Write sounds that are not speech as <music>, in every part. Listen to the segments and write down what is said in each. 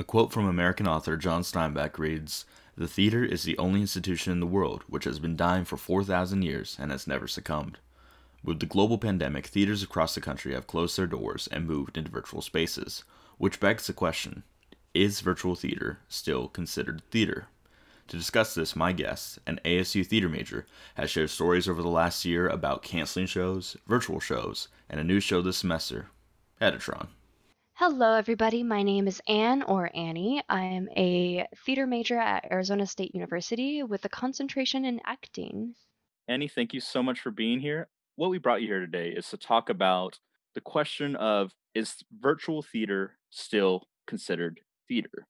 A quote from American author John Steinbeck reads The theater is the only institution in the world which has been dying for 4,000 years and has never succumbed. With the global pandemic, theaters across the country have closed their doors and moved into virtual spaces, which begs the question is virtual theater still considered theater? To discuss this, my guest, an ASU theater major, has shared stories over the last year about canceling shows, virtual shows, and a new show this semester, Heddatron. Hello, everybody. My name is Anne or Annie. I am a theater major at Arizona State University with a concentration in acting. Annie, thank you so much for being here. What we brought you here today is to talk about the question of is virtual theater still considered theater?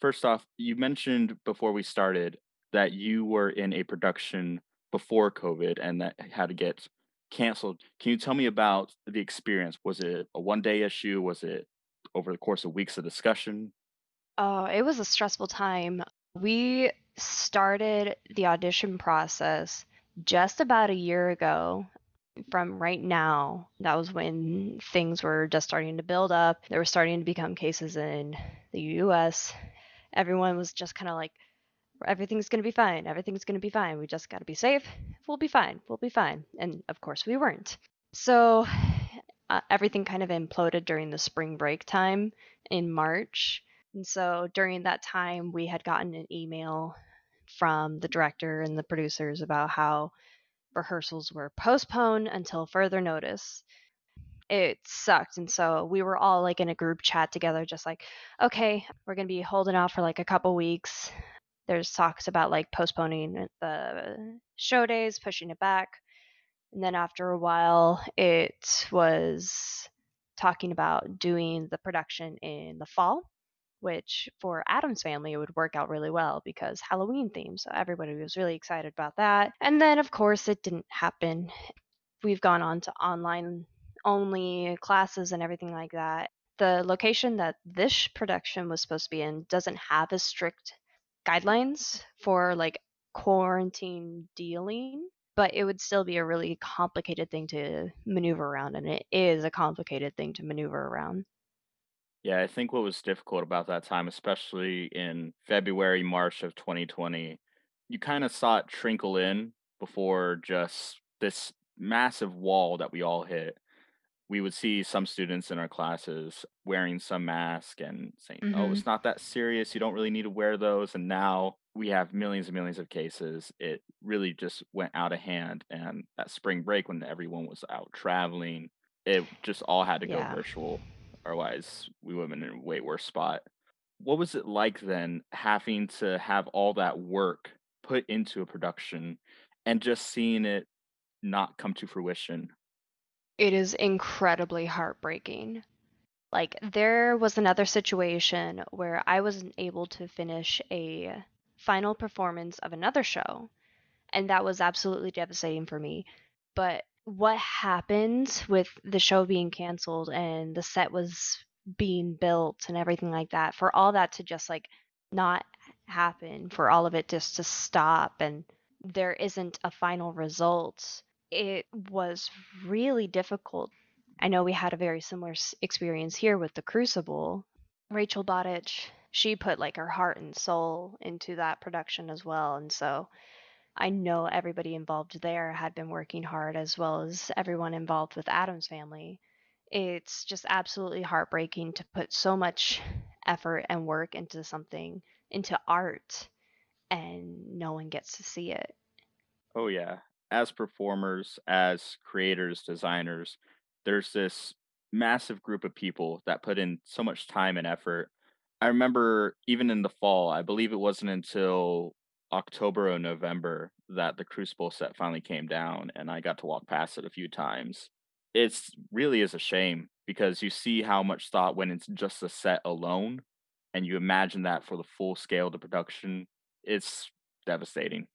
First off, you mentioned before we started that you were in a production before COVID and that had to get canceled. Can you tell me about the experience? Was it a one day issue? Was it over the course of weeks of discussion? Oh, it was a stressful time. We started the audition process just about a year ago from right now. That was when things were just starting to build up. There were starting to become cases in the US everyone was just kind of like, everything's going to be fine. Everything's going to be fine. We just got to be safe. We'll be fine. We'll be fine. And of course, we weren't. So uh, everything kind of imploded during the spring break time in March. And so during that time, we had gotten an email from the director and the producers about how rehearsals were postponed until further notice it sucked. And so we were all like in a group chat together, just like, okay, we're going to be holding off for like a couple weeks. There's talks about like postponing the show days, pushing it back. And then after a while, it was talking about doing the production in the fall, which for Addams Family it would work out really well because Halloween theme. So everybody was really excited about that. And then, of course, it didn't happen. We've gone on to online only classes and everything like that. The location that this production was supposed to be in doesn't have as strict guidelines for like quarantine dealing, but it would still be a really complicated thing to maneuver around, and it is a complicated thing to maneuver around. Yeah, I think what was difficult about that time, especially in February, March of 2020, you kind of saw it trickle in before just this massive wall that we all hit we would see some students in our classes wearing some mask and saying, "Oh, Mm-hmm. it's not that serious. You don't really need to wear those." And now we have millions and millions of cases. It really just went out of hand. And that spring break, when everyone was out traveling, it just all had to go Yeah. virtual. Otherwise, we would have been in a way worse spot. What was it like then, having to have all that work put into a production and just seeing it not come to fruition? It is incredibly heartbreaking. Like, there was another situation where I wasn't able to finish a final performance of another show, and that was absolutely devastating for me. But what happened with the show being canceled and the set was being built and everything like that, for all that to just like not happen, for all of it just to stop and there isn't a final result it was really difficult. I know we had a very similar experience here with the Crucible. Rachel Botich, she put like her heart and soul into that production as well. And so I know everybody involved there had been working hard as well as everyone involved with Addams Family. It's just absolutely heartbreaking to put so much effort and work into something, into art, and no one gets to see it. Oh, yeah. As performers, as creators, designers, there's this massive group of people that put in so much time and effort. I remember even in the fall, I believe it wasn't until October or November that the Crucible set finally came down and I got to walk past it a few times. It really is a shame because you see how much thought went into just the set alone and you imagine that for the full scale of the production. It's devastating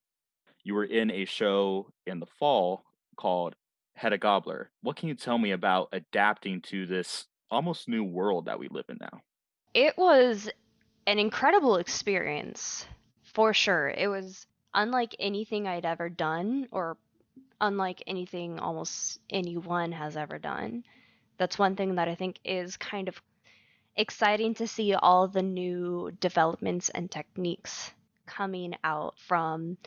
you were in a show in the fall called Hedda Gabler. What can you tell me about adapting to this almost new world that we live in now? It was an incredible experience for sure. It was unlike anything I'd ever done or unlike anything almost anyone has ever done. That's one thing that I think is kind of exciting to see all the new developments and techniques coming out from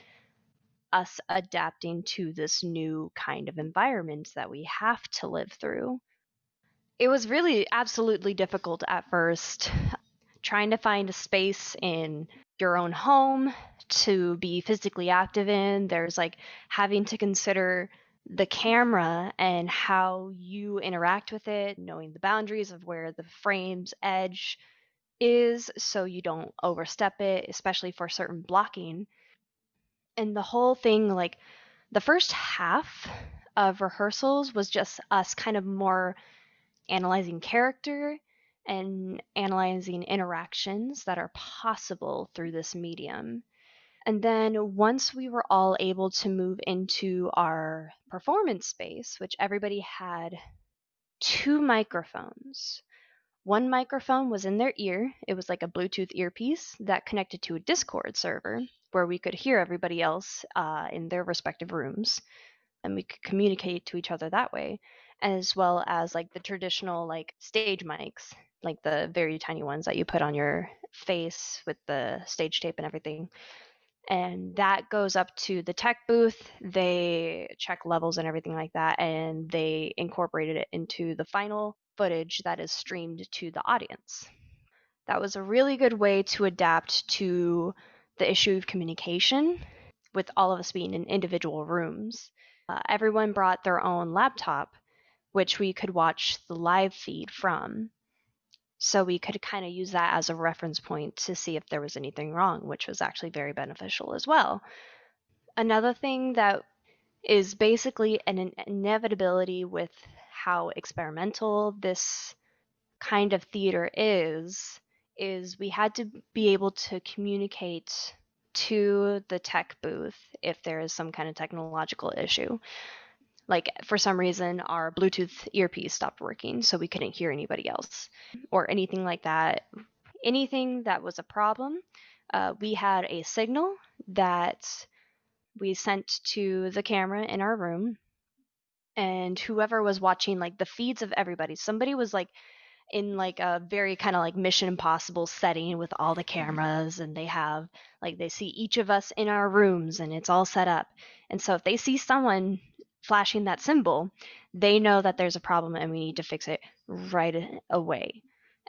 us adapting to this new kind of environment that we have to live through. It was really absolutely difficult at first <sighs> trying to find a space in your own home to be physically active in. There's like having to consider the camera and how you interact with it, knowing the boundaries of where the frame's edge is so you don't overstep it, especially for certain blocking. And the whole thing, like the first half of rehearsals was just us kind of more analyzing character and analyzing interactions that are possible through this medium. And then once we were all able to move into our performance space, which everybody had two microphones. One microphone was in their ear. It was like a Bluetooth earpiece that connected to a Discord server where we could hear everybody else uh, in their respective rooms and we could communicate to each other that way, as well as like the traditional like stage mics, like the very tiny ones that you put on your face with the stage tape and everything and that goes up to the tech booth. They check levels and everything like that, and they incorporated it into the final footage that is streamed to the audience. That was a really good way to adapt to the issue of communication with all of us being in individual rooms. Uh, everyone brought their own laptop, which we could watch the live feed from. So we could kind of use that as a reference point to see if there was anything wrong, which was actually very beneficial as well. Another thing that is basically an inevitability with how experimental this kind of theater is is we had to be able to communicate to the tech booth if there is some kind of technological issue. Like for some reason our bluetooth earpiece stopped working so we couldn't hear anybody else or anything like that. Anything that was a problem uh, we had a signal that we sent to the camera in our room and whoever was watching like the feeds of everybody somebody was like in like a very kind of like mission impossible setting with all the mm-hmm. cameras and they have like they see each of us in our rooms and it's all set up and so if they see someone flashing that symbol, they know that there's a problem and we need to fix it right away.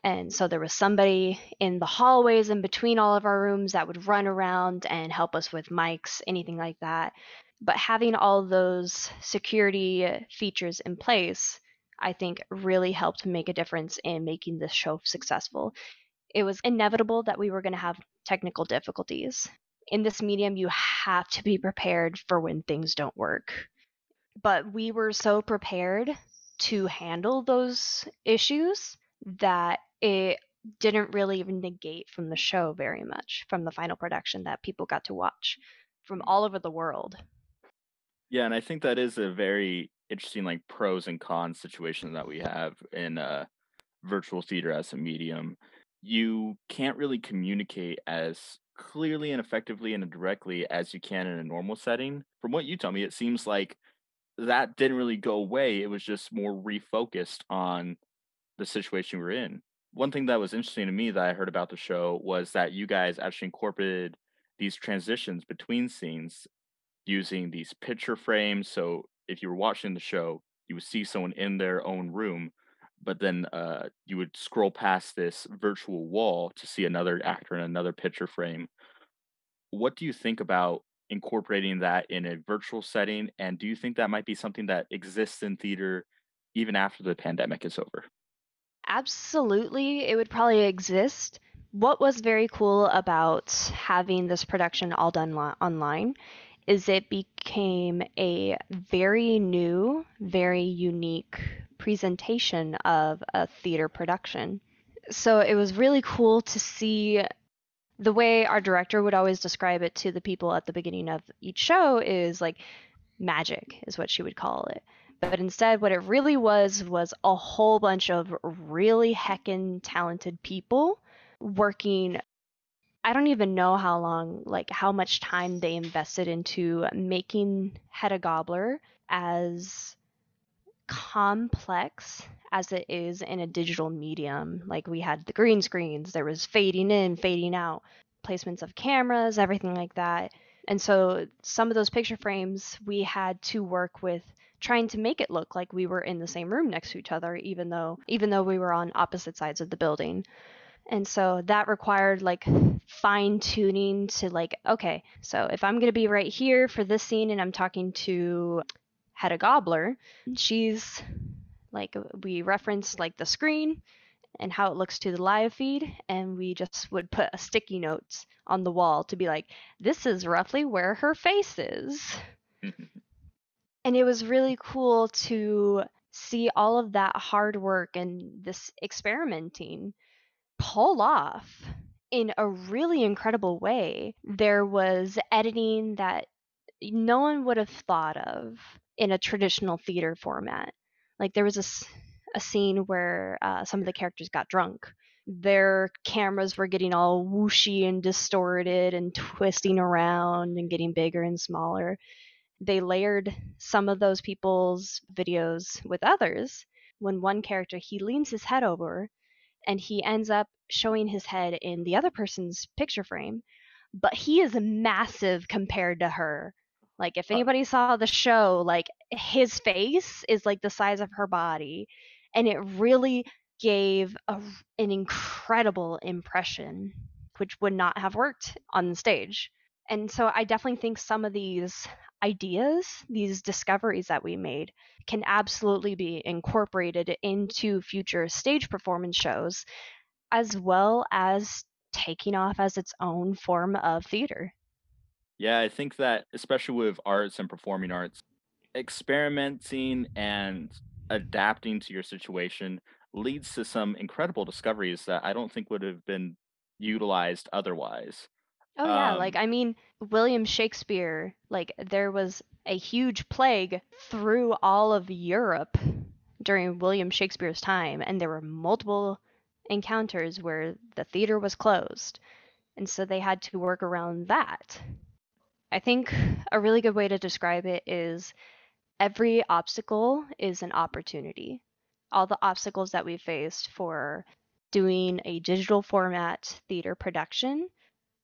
And so there was somebody in the hallways in between all of our rooms that would run around and help us with mics, anything like that. But having all those security features in place, I think really helped make a difference in making this show successful. It was inevitable that we were going to have technical difficulties. In this medium, you have to be prepared for when things don't work but we were so prepared to handle those issues that it didn't really even negate from the show very much from the final production that people got to watch from all over the world. Yeah, and I think that is a very interesting like pros and cons situation that we have in uh virtual theater as a medium. You can't really communicate as clearly and effectively and directly as you can in a normal setting. From what you tell me, it seems like that didn't really go away. It was just more refocused on the situation we are in. One thing that was interesting to me that I heard about the show was that you guys actually incorporated these transitions between scenes using these picture frames. So if you were watching the show, you would see someone in their own room, but then uh, you would scroll past this virtual wall to see another actor in another picture frame. What do you think about incorporating that in a virtual setting? And do you think that might be something that exists in theater even after the pandemic is over? Absolutely, it would probably exist. What was very cool about having this production all done lo- online is it became a very new, very unique presentation of a theater production. So it was really cool to see the way our director would always describe it to the people at the beginning of each show is like magic is what she would call it but instead what it really was was a whole bunch of really heckin' talented people working i don't even know how long like how much time they invested into making hedda Gabler as complex as it is in a digital medium. Like we had the green screens, there was fading in, fading out, placements of cameras, everything like that. And so some of those picture frames we had to work with trying to make it look like we were in the same room next to each other even though even though we were on opposite sides of the building. And so that required like fine tuning to like okay, so if I'm going to be right here for this scene and I'm talking to Hedda Gabler, mm. she's like we reference like the screen and how it looks to the live feed and we just would put a sticky notes on the wall to be like this is roughly where her face is. <laughs> And it was really cool to see all of that hard work and this experimenting pull off in a really incredible way there was editing that no one would have thought of in a traditional theater format like there was a a scene where uh, some of the characters got drunk. Their cameras were getting all whooshy and distorted and twisting around and getting bigger and smaller. They layered some of those people's videos with others. When one character, he leans his head over and he ends up showing his head in the other person's picture frame, but he is massive compared to her. Like if uh anybody saw the show, like his face is like the size of her body and it really gave a, an incredible impression which would not have worked on the stage and so i definitely think some of these ideas these discoveries that we made can absolutely be incorporated into future stage performance shows as well as taking off as its own form of theater yeah i think that especially with arts and performing arts experimenting and adapting to your situation leads to some incredible discoveries that I don't think would have been utilized otherwise. Oh yeah, um, like I mean William Shakespeare, like there was a huge plague through all of Europe during William Shakespeare's time and there were multiple encounters where the theater was closed. And so they had to work around that. I think a really good way to describe it is every obstacle is an opportunity. All the obstacles that we faced for doing a digital format theater production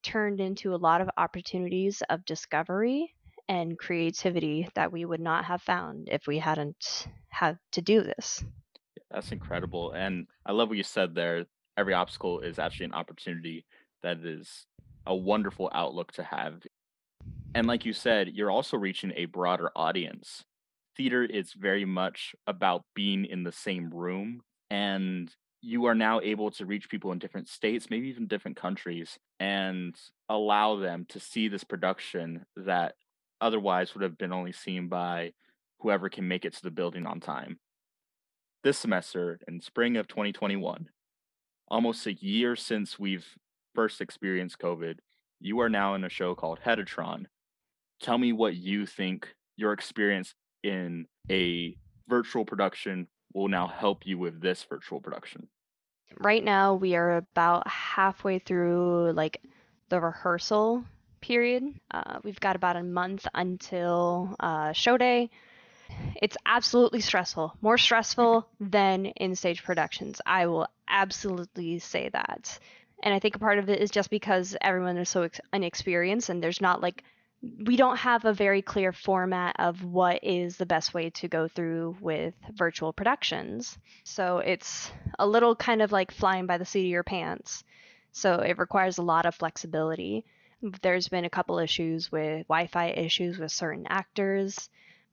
turned into a lot of opportunities of discovery and creativity that we would not have found if we hadn't had to do this. That's incredible. And I love what you said there. Every obstacle is actually an opportunity that is a wonderful outlook to have. And like you said, you're also reaching a broader audience theater is very much about being in the same room and you are now able to reach people in different states, maybe even different countries, and allow them to see this production that otherwise would have been only seen by whoever can make it to the building on time. This semester, in spring of 2021, almost a year since we've first experienced COVID, you are now in a show called Heddatron. Tell me what you think your experience in a virtual production will now help you with this virtual production? Right now, we are about halfway through like the rehearsal period. Uh, we've got about a month until uh, show day. It's absolutely stressful, more stressful <laughs> than in stage productions. I will absolutely say that. And I think a part of it is just because everyone is so ex- inexperienced and there's not like we don't have a very clear format of what is the best way to go through with virtual productions. So it's a little kind of like flying by the seat of your pants. So it requires a lot of flexibility. There's been a couple issues with Wi Fi issues with certain actors,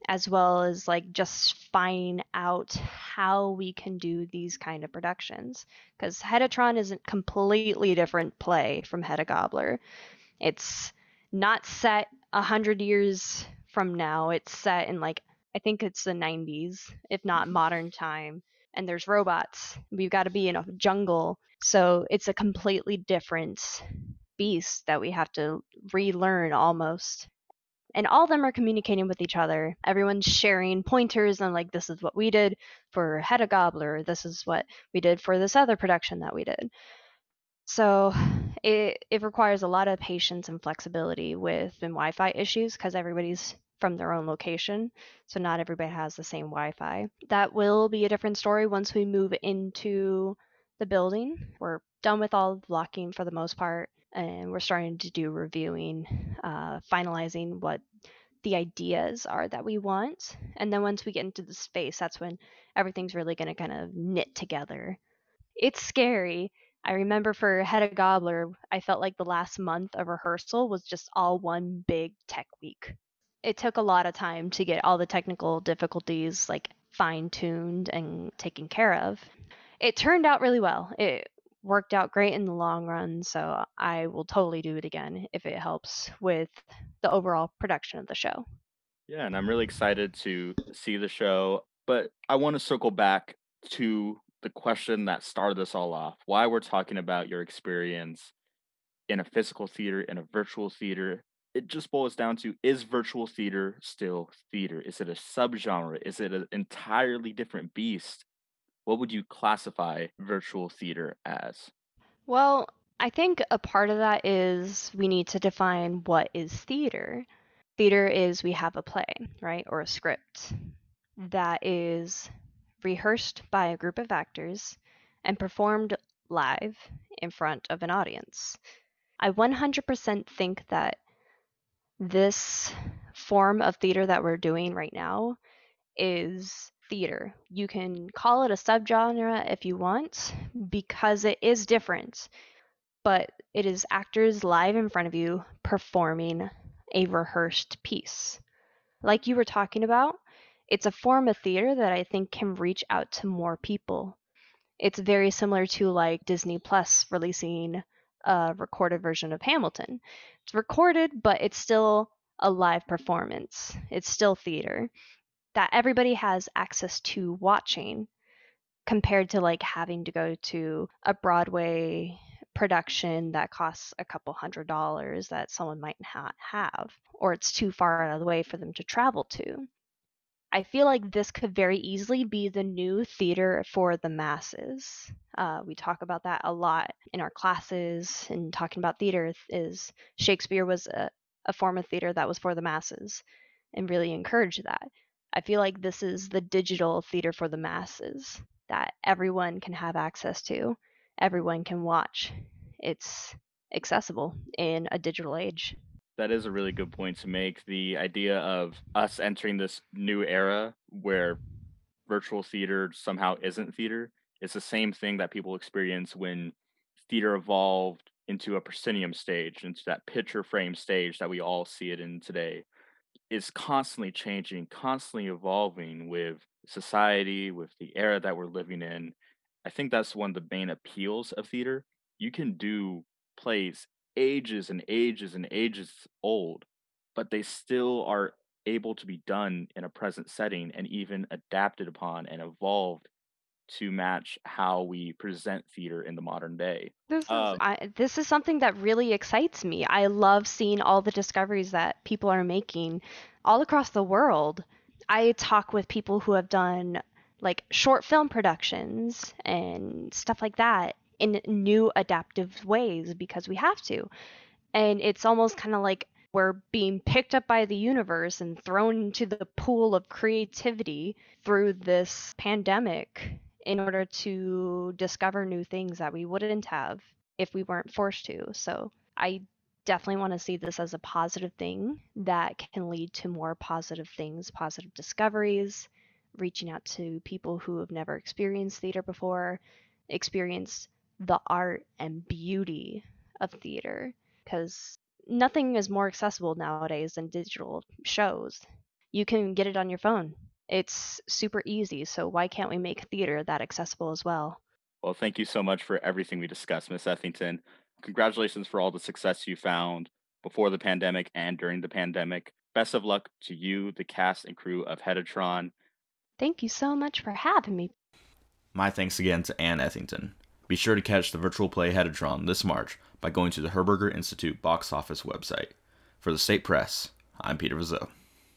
as well as like just finding out how we can do these kind of productions. Because Heddatron is a completely different play from Hedda Gabler. It's not set a hundred years from now. It's set in like I think it's the 90s, if not mm-hmm. modern time. And there's robots. We've got to be in a jungle, so it's a completely different beast that we have to relearn almost. And all of them are communicating with each other. Everyone's sharing pointers and like this is what we did for Hedda Gabler, This is what we did for this other production that we did. So it, it requires a lot of patience and flexibility with the Wi-Fi issues because everybody's from their own location. So not everybody has the same Wi Fi. That will be a different story once we move into the building. We're done with all the blocking for the most part, and we're starting to do reviewing, uh, finalizing what the ideas are that we want. And then once we get into the space, that's when everything's really going to kind of knit together. It's scary. I remember for Hedda Gabler, I felt like the last month of rehearsal was just all one big tech week. It took a lot of time to get all the technical difficulties like fine tuned and taken care of. It turned out really well. It worked out great in the long run, so I will totally do it again if it helps with the overall production of the show. Yeah, and I'm really excited to see the show, but I want to circle back to the question that started this all off. Why we're talking about your experience in a physical theater in a virtual theater. It just boils down to is virtual theater still theater? Is it a subgenre? Is it an entirely different beast? what would you classify virtual theater as? Well, I think a part of that is we need to define what is theater. Theater is we have a play, right, or a script that is rehearsed by a group of actors and performed live in front of an audience. I 100% think that this form of theater that we're doing right now is theater. You can call it a subgenre if you want because it is different, but it is actors live in front of you performing a rehearsed piece. Like you were talking about, it's a form of theater that I think can reach out to more people. It's very similar to like Disney Plus releasing a recorded version of Hamilton. It's recorded, but it's still a live performance. It's still theater that everybody has access to watching compared to like having to go to a Broadway production that costs a couple hundred dollars that someone might not have, or it's too far out of the way for them to travel to. I feel like this could very easily be the new theater for the masses. Uh, we talk about that a lot in our classes and talking about theater is Shakespeare was a, a form of theater that was for the masses and really encouraged that. I feel like this is the digital theater for the masses that everyone can have access to, everyone can watch. It's accessible in a digital age. That is a really good point to make. The idea of us entering this new era where virtual theater somehow isn't theater. It's the same thing that people experience when theater evolved into a proscenium stage, into that picture frame stage that we all see it in today is constantly changing, constantly evolving with society, with the era that we're living in. I think that's one of the main appeals of theater. You can do plays ages and ages and ages old, but they still are able to be done in a present setting and even adapted upon and evolved to match how we present theater in the modern day. This is um, I, this is something that really excites me. I love seeing all the discoveries that people are making all across the world. I talk with people who have done like short film productions and stuff like that in new adaptive ways because we have to. And it's almost kind of like we're being picked up by the universe and thrown into the pool of creativity through this pandemic in order to discover new things that we wouldn't have if we weren't forced to. So I definitely want to see this as a positive thing that can lead to more positive things, positive discoveries, reaching out to people who have never experienced theater before, experience the art and beauty of theater because nothing is more accessible nowadays than digital shows. You can get it on your phone. It's super easy, so why can't we make theater that accessible as well? Well, thank you so much for everything we discussed, Miss Ethington. Congratulations for all the success you found before the pandemic and during the pandemic. Best of luck to you, the cast and crew of Heddatron. Thank you so much for having me. My thanks again to Anne Ethington. Be sure to catch the virtual play Heddatron this March by going to the Herberger Institute box office website. For the State Press, I'm Peter Vizot.